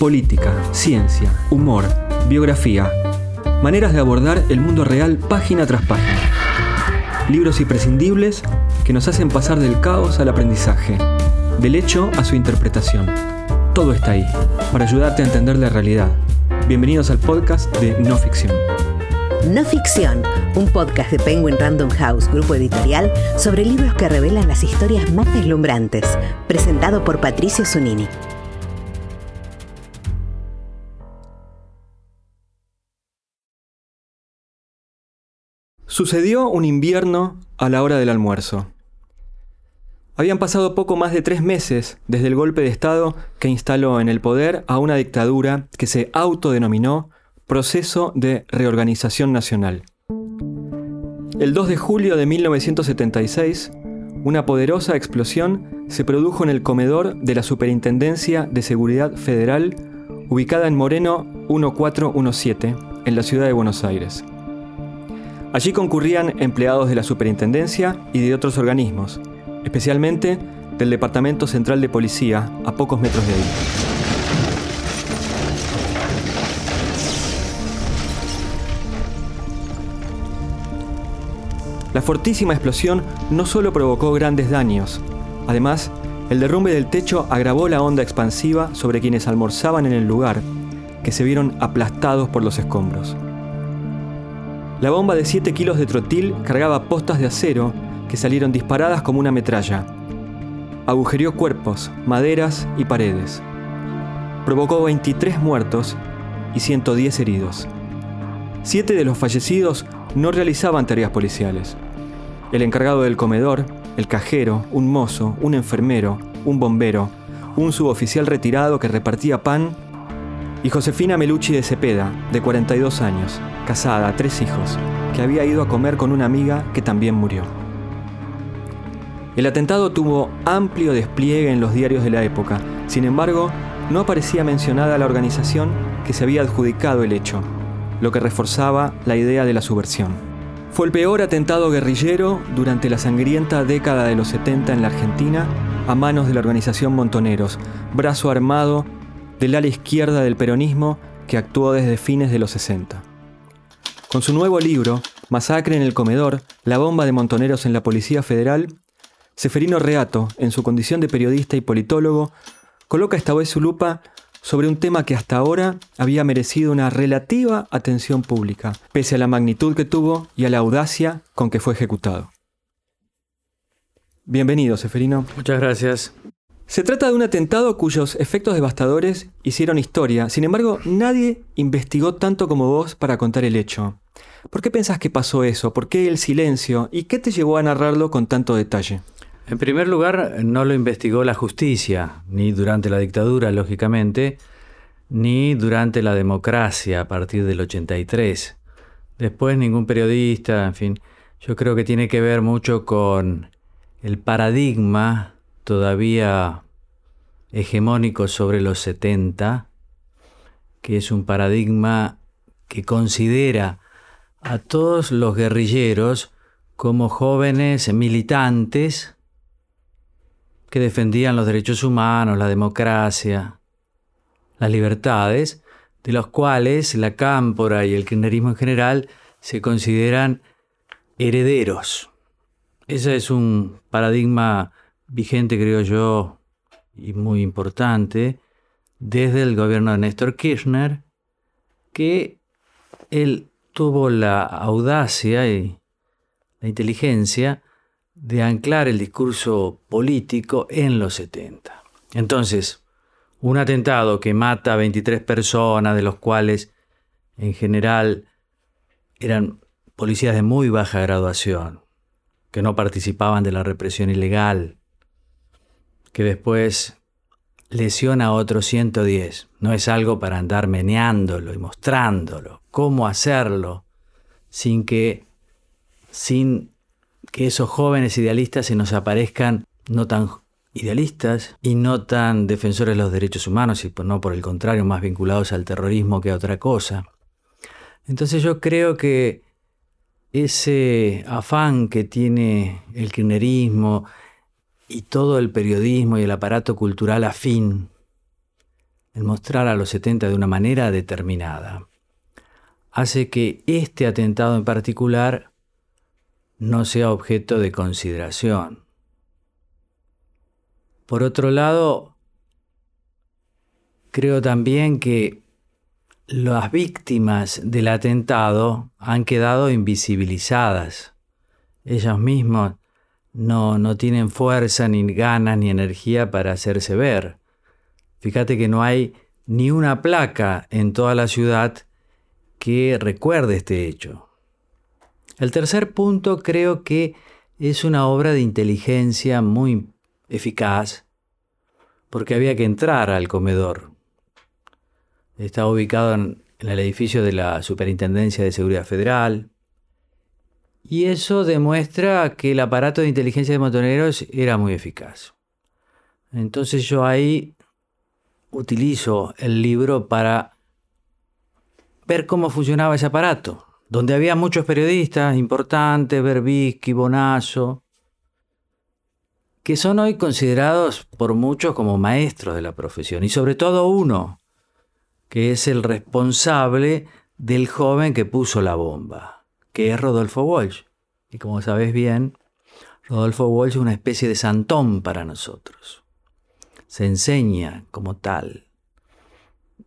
política, ciencia, humor, biografía, maneras de abordar el mundo real página tras página. Libros imprescindibles que nos hacen pasar del caos al aprendizaje, del hecho a su interpretación. Todo está ahí, para ayudarte a entender la realidad. Bienvenidos al podcast de No Ficción. No Ficción, un podcast de Penguin Random House, grupo editorial, sobre libros que revelan las historias más deslumbrantes, presentado por Patricio Zunini. Sucedió un invierno a la hora del almuerzo. Habían pasado poco más de tres meses desde el golpe de Estado que instaló en el poder a una dictadura que se autodenominó Proceso de Reorganización Nacional. El 2 de julio de 1976, una poderosa explosión se produjo en el comedor de la Superintendencia de Seguridad Federal, ubicada en Moreno 1417, en la ciudad de Buenos Aires. Allí concurrían empleados de la superintendencia y de otros organismos, especialmente del Departamento Central de Policía, a pocos metros de ahí. La fortísima explosión no solo provocó grandes daños, además, el derrumbe del techo agravó la onda expansiva sobre quienes almorzaban en el lugar, que se vieron aplastados por los escombros. La bomba de 7 kilos de trotil cargaba postas de acero que salieron disparadas como una metralla. Agujerió cuerpos, maderas y paredes. Provocó 23 muertos y 110 heridos. Siete de los fallecidos no realizaban tareas policiales. El encargado del comedor, el cajero, un mozo, un enfermero, un bombero, un suboficial retirado que repartía pan y Josefina Melucci de Cepeda, de 42 años, casada, tres hijos, que había ido a comer con una amiga que también murió. El atentado tuvo amplio despliegue en los diarios de la época, sin embargo, no aparecía mencionada la organización que se había adjudicado el hecho, lo que reforzaba la idea de la subversión. Fue el peor atentado guerrillero durante la sangrienta década de los 70 en la Argentina a manos de la organización Montoneros, brazo armado del ala izquierda del peronismo que actuó desde fines de los 60. Con su nuevo libro, Masacre en el Comedor, la bomba de montoneros en la Policía Federal, Seferino Reato, en su condición de periodista y politólogo, coloca esta vez su lupa sobre un tema que hasta ahora había merecido una relativa atención pública, pese a la magnitud que tuvo y a la audacia con que fue ejecutado. Bienvenido, Seferino. Muchas gracias. Se trata de un atentado cuyos efectos devastadores hicieron historia. Sin embargo, nadie investigó tanto como vos para contar el hecho. ¿Por qué pensás que pasó eso? ¿Por qué el silencio? ¿Y qué te llevó a narrarlo con tanto detalle? En primer lugar, no lo investigó la justicia, ni durante la dictadura, lógicamente, ni durante la democracia a partir del 83. Después ningún periodista, en fin, yo creo que tiene que ver mucho con el paradigma todavía hegemónico sobre los 70, que es un paradigma que considera a todos los guerrilleros como jóvenes militantes que defendían los derechos humanos, la democracia, las libertades, de los cuales la cámpora y el kirchnerismo en general se consideran herederos. Ese es un paradigma vigente, creo yo, y muy importante, desde el gobierno de Néstor Kirchner, que él tuvo la audacia y la inteligencia de anclar el discurso político en los 70. Entonces, un atentado que mata a 23 personas, de los cuales en general eran policías de muy baja graduación, que no participaban de la represión ilegal, que después lesiona a otros 110. No es algo para andar meneándolo y mostrándolo. Cómo hacerlo sin que, sin que esos jóvenes idealistas se nos aparezcan no tan idealistas y no tan defensores de los derechos humanos, y no por el contrario, más vinculados al terrorismo que a otra cosa. Entonces yo creo que ese afán que tiene el kirchnerismo, y todo el periodismo y el aparato cultural afín en mostrar a los 70 de una manera determinada, hace que este atentado en particular no sea objeto de consideración. Por otro lado, creo también que las víctimas del atentado han quedado invisibilizadas. Ellos mismos no, no tienen fuerza, ni ganas, ni energía para hacerse ver. Fíjate que no hay ni una placa en toda la ciudad que recuerde este hecho. El tercer punto creo que es una obra de inteligencia muy eficaz porque había que entrar al comedor. Está ubicado en, el edificio de la Superintendencia de Seguridad Federal. Y eso demuestra que el aparato de inteligencia de montoneros era muy eficaz. Entonces yo ahí utilizo el libro para ver cómo funcionaba ese aparato, donde había muchos periodistas importantes, Berbisky, Bonazo, que son hoy considerados por muchos como maestros de la profesión, y sobre todo uno, que es el responsable del joven que puso la bomba, que es Rodolfo Walsh. Y como sabes bien, Rodolfo Walsh es una especie de santón para nosotros. Se enseña como tal.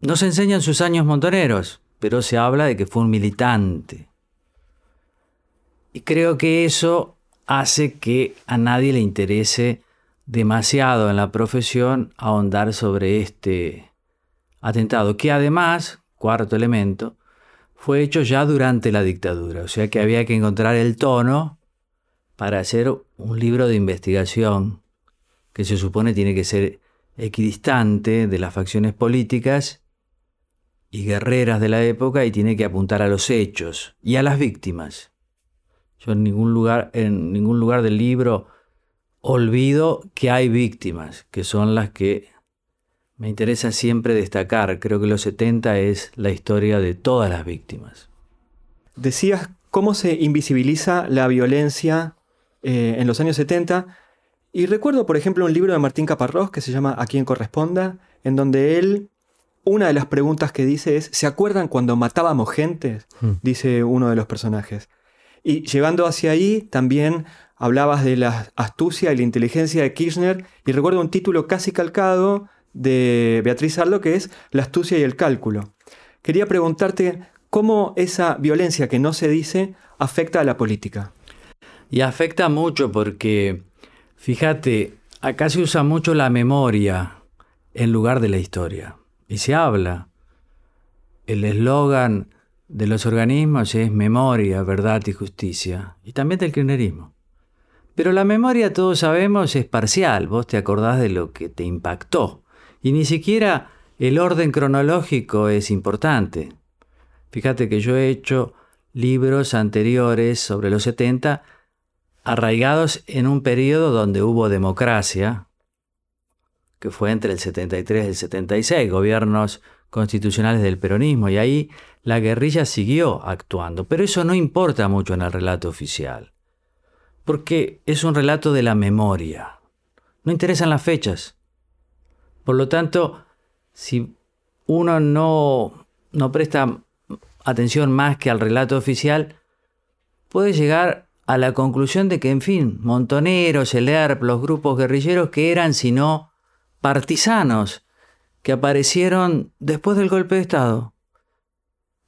No se enseñan sus años montoneros, pero se habla de que fue un militante. Y creo que eso hace que a nadie le interese demasiado en la profesión ahondar sobre este atentado, que además, cuarto elemento, fue hecho ya durante la dictadura, o sea que había que encontrar el tono para hacer un libro de investigación que se supone tiene que ser equidistante de las facciones políticas y guerreras de la época y tiene que apuntar a los hechos y a las víctimas. Yo en ningún lugar, en ningún lugar del libro olvido que hay víctimas, que son las que me interesa siempre destacar. Creo que los 70 es la historia de todas las víctimas. Decías cómo se invisibiliza la violencia eh, en los años 70. Y recuerdo, por ejemplo, un libro de Martín Caparrós que se llama A quien corresponda, en donde él, una de las preguntas que dice es, ¿se acuerdan cuando matábamos gente? Hmm. Dice uno de los personajes. Y llegando hacia ahí, también hablabas de la astucia y la inteligencia de Kirchner, y recuerdo un título casi calcado de Beatriz Arlo que es La astucia y el cálculo. Quería preguntarte cómo esa violencia que no se dice afecta a la política. Y afecta mucho porque, fíjate, acá se usa mucho la memoria en lugar de la historia. Y se habla. El eslogan de los organismos es memoria, verdad y justicia. Y también del kirchnerismo. Pero la memoria, todos sabemos, es parcial. Vos te acordás de lo que te impactó. Y ni siquiera el orden cronológico es importante. Fíjate que yo he hecho libros anteriores sobre los 70 arraigados en un periodo donde hubo democracia, que fue entre el 73 y el 76, gobiernos constitucionales del peronismo, y ahí la guerrilla siguió actuando. Pero eso no importa mucho en el relato oficial, porque es un relato de la memoria. No interesan las fechas. Por lo tanto, si uno no, no presta atención más que al relato oficial, puede llegar a la conclusión de que, en fin, Montoneros, el ERP, los grupos guerrilleros que eran sino partisanos que aparecieron después del golpe de Estado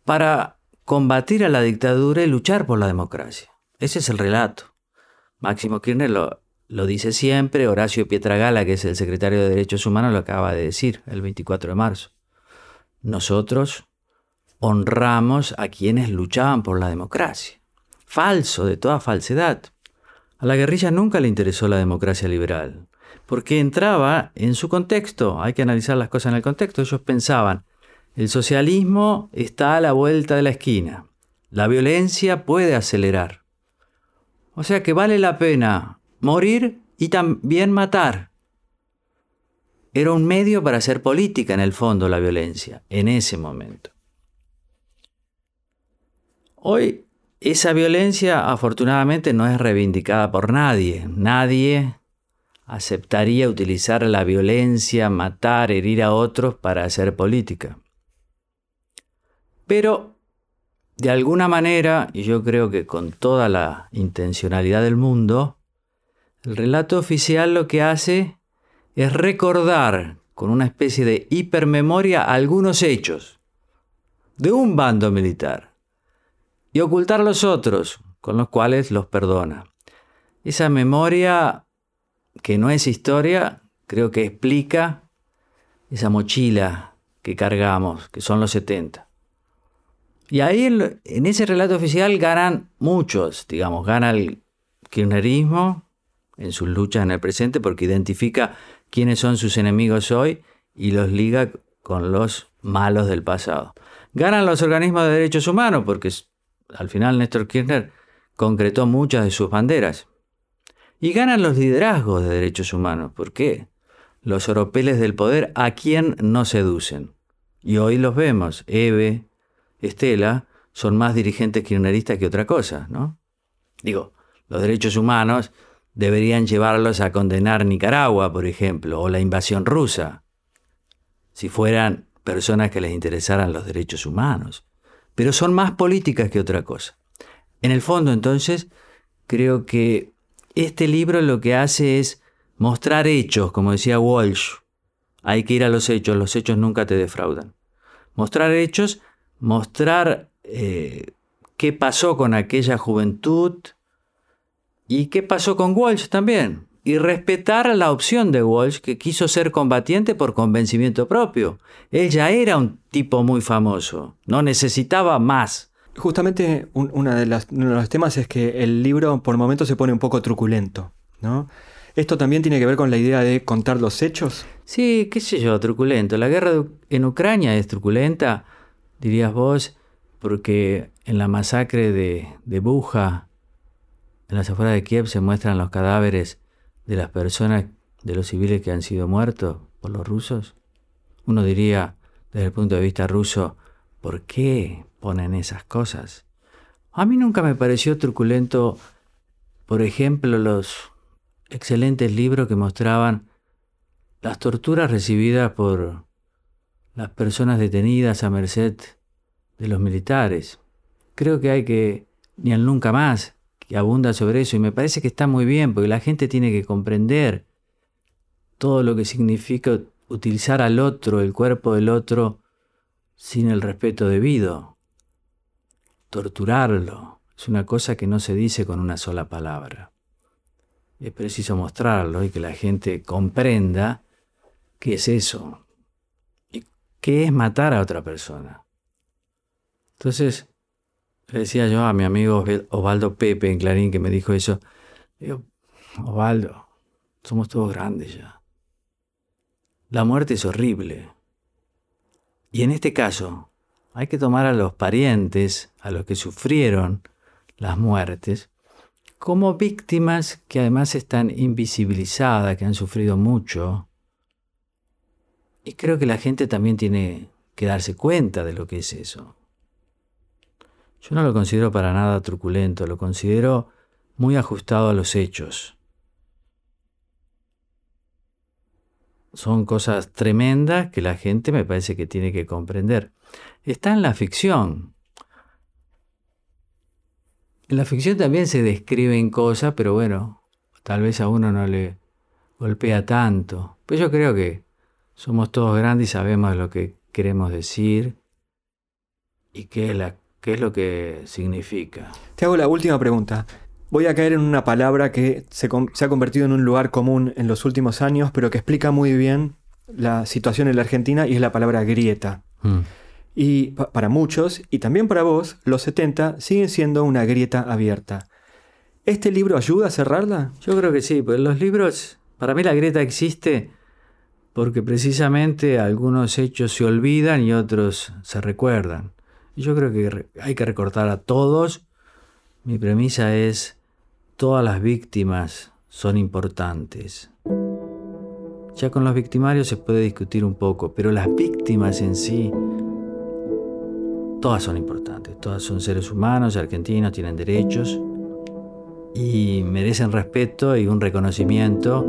para combatir a la dictadura y luchar por la democracia. Ese es el relato. Máximo Kirchner lo, lo dice siempre, Horacio Pietragala, que es el secretario de Derechos Humanos, lo acaba de decir el 24 de marzo. Nosotros honramos a quienes luchaban por la democracia. Falso, de toda falsedad. A la guerrilla nunca le interesó la democracia liberal, porque entraba en su contexto. Hay que analizar las cosas en el contexto. Ellos pensaban, el socialismo está a la vuelta de la esquina. La violencia puede acelerar. O sea que vale la pena morir y también matar. Era un medio para hacer política en el fondo la violencia, en ese momento. Hoy esa violencia afortunadamente no es reivindicada por nadie. Nadie aceptaría utilizar la violencia, matar, herir a otros para hacer política. Pero, de alguna manera, y yo creo que con toda la intencionalidad del mundo, el relato oficial lo que hace es recordar con una especie de hipermemoria algunos hechos de un bando militar y ocultar los otros con los cuales los perdona. Esa memoria que no es historia, creo que explica esa mochila que cargamos, que son los 70. Y ahí en, ese relato oficial ganan muchos, digamos, gana el kirchnerismo en sus luchas en el presente porque identifica quiénes son sus enemigos hoy y los liga con los malos del pasado. Ganan los organismos de derechos humanos porque al final Néstor Kirchner concretó muchas de sus banderas. Y ganan los liderazgos de derechos humanos. ¿Por qué? Los oropeles del poder a quien no seducen. Y hoy los vemos. Eve, Estela, son más dirigentes kirchneristas que otra cosa, ¿no? Digo, los derechos humanos deberían llevarlos a condenar Nicaragua, por ejemplo, o la invasión rusa, si fueran personas que les interesaran los derechos humanos. Pero son más políticas que otra cosa. En el fondo, entonces, creo que este libro lo que hace es mostrar hechos, como decía Walsh. Hay que ir a los hechos, los hechos nunca te defraudan. Mostrar hechos, mostrar eh, qué pasó con aquella juventud y qué pasó con Walsh también. Y respetar la opción de Walsh, que quiso ser combatiente por convencimiento propio. Él ya era un tipo muy famoso, no necesitaba más. Justamente uno de los temas es que el libro por momentos se pone un poco truculento, ¿no? ¿Esto también tiene que ver con la idea de contar los hechos? Sí, qué sé yo, truculento. La guerra en Ucrania es truculenta, dirías vos, porque en la masacre de, de Buja, en las afueras de Kiev, se muestran los cadáveres de las personas, de los civiles que han sido muertos por los rusos. Uno diría, desde el punto de vista ruso, ¿por qué? ponen esas cosas. A mí nunca me pareció truculento, por ejemplo, los excelentes libros que mostraban las torturas recibidas por las personas detenidas a merced de los militares. Creo que hay que, ni al nunca más, que abunda sobre eso, y me parece que está muy bien, porque la gente tiene que comprender todo lo que significa utilizar al otro, el cuerpo del otro, sin el respeto debido torturarlo. Es una cosa que no se dice con una sola palabra. Es preciso mostrarlo y que la gente comprenda qué es eso y qué es matar a otra persona. Entonces, le decía yo a mi amigo Osvaldo Pepe en Clarín que me dijo eso, digo, Osvaldo, somos todos grandes ya. La muerte es horrible. Y en este caso, hay que tomar a los parientes, a los que sufrieron las muertes, como víctimas que además están invisibilizadas, que han sufrido mucho. Y creo que la gente también tiene que darse cuenta de lo que es eso. Yo no lo considero para nada truculento, lo considero muy ajustado a los hechos. Son cosas tremendas que la gente me parece que tiene que comprender está en la ficción. En la ficción también se describen cosas, pero bueno, tal vez a uno no le golpea tanto. Pero yo creo que somos todos grandes y sabemos lo que queremos decir y qué es, la, qué es lo que significa. Te hago la última pregunta. Voy a caer en una palabra que se, se, ha convertido en un lugar común en los últimos años, pero que explica muy bien la situación en la Argentina y es la palabra grieta. Mm. Y para muchos, y también para vos, los 70 siguen siendo una grieta abierta. ¿Este libro ayuda a cerrarla? Yo creo que sí, pues los libros, para mí la grieta existe porque precisamente algunos hechos se olvidan y otros se recuerdan. Yo creo que hay que recortar a todos. Mi premisa es, todas las víctimas son importantes. Ya con los victimarios se puede discutir un poco, pero las víctimas en sí todas son importantes, todas son seres humanos, argentinos, tienen derechos y merecen respeto y un reconocimiento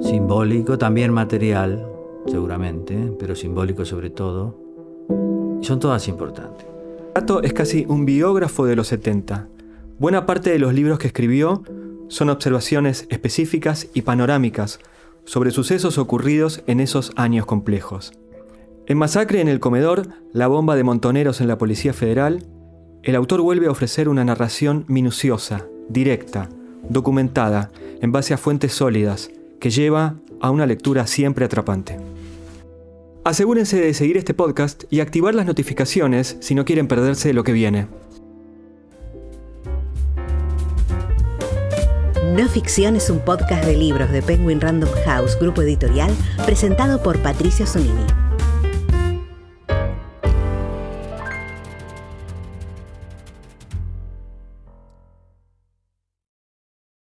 simbólico, también material, seguramente, pero simbólico sobre todo. Son todas importantes. Tato es casi un biógrafo de los 70. Buena parte de los libros que escribió son observaciones específicas y panorámicas sobre sucesos ocurridos en esos años complejos. En Masacre en el Comedor, la bomba de montoneros en la Policía Federal, el autor vuelve a ofrecer una narración minuciosa, directa, documentada, en base a fuentes sólidas, que lleva a una lectura siempre atrapante. Asegúrense de seguir este podcast y activar las notificaciones si no quieren perderse lo que viene. No Ficción es un podcast de libros de Penguin Random House, grupo editorial, presentado por Patricio Zunini.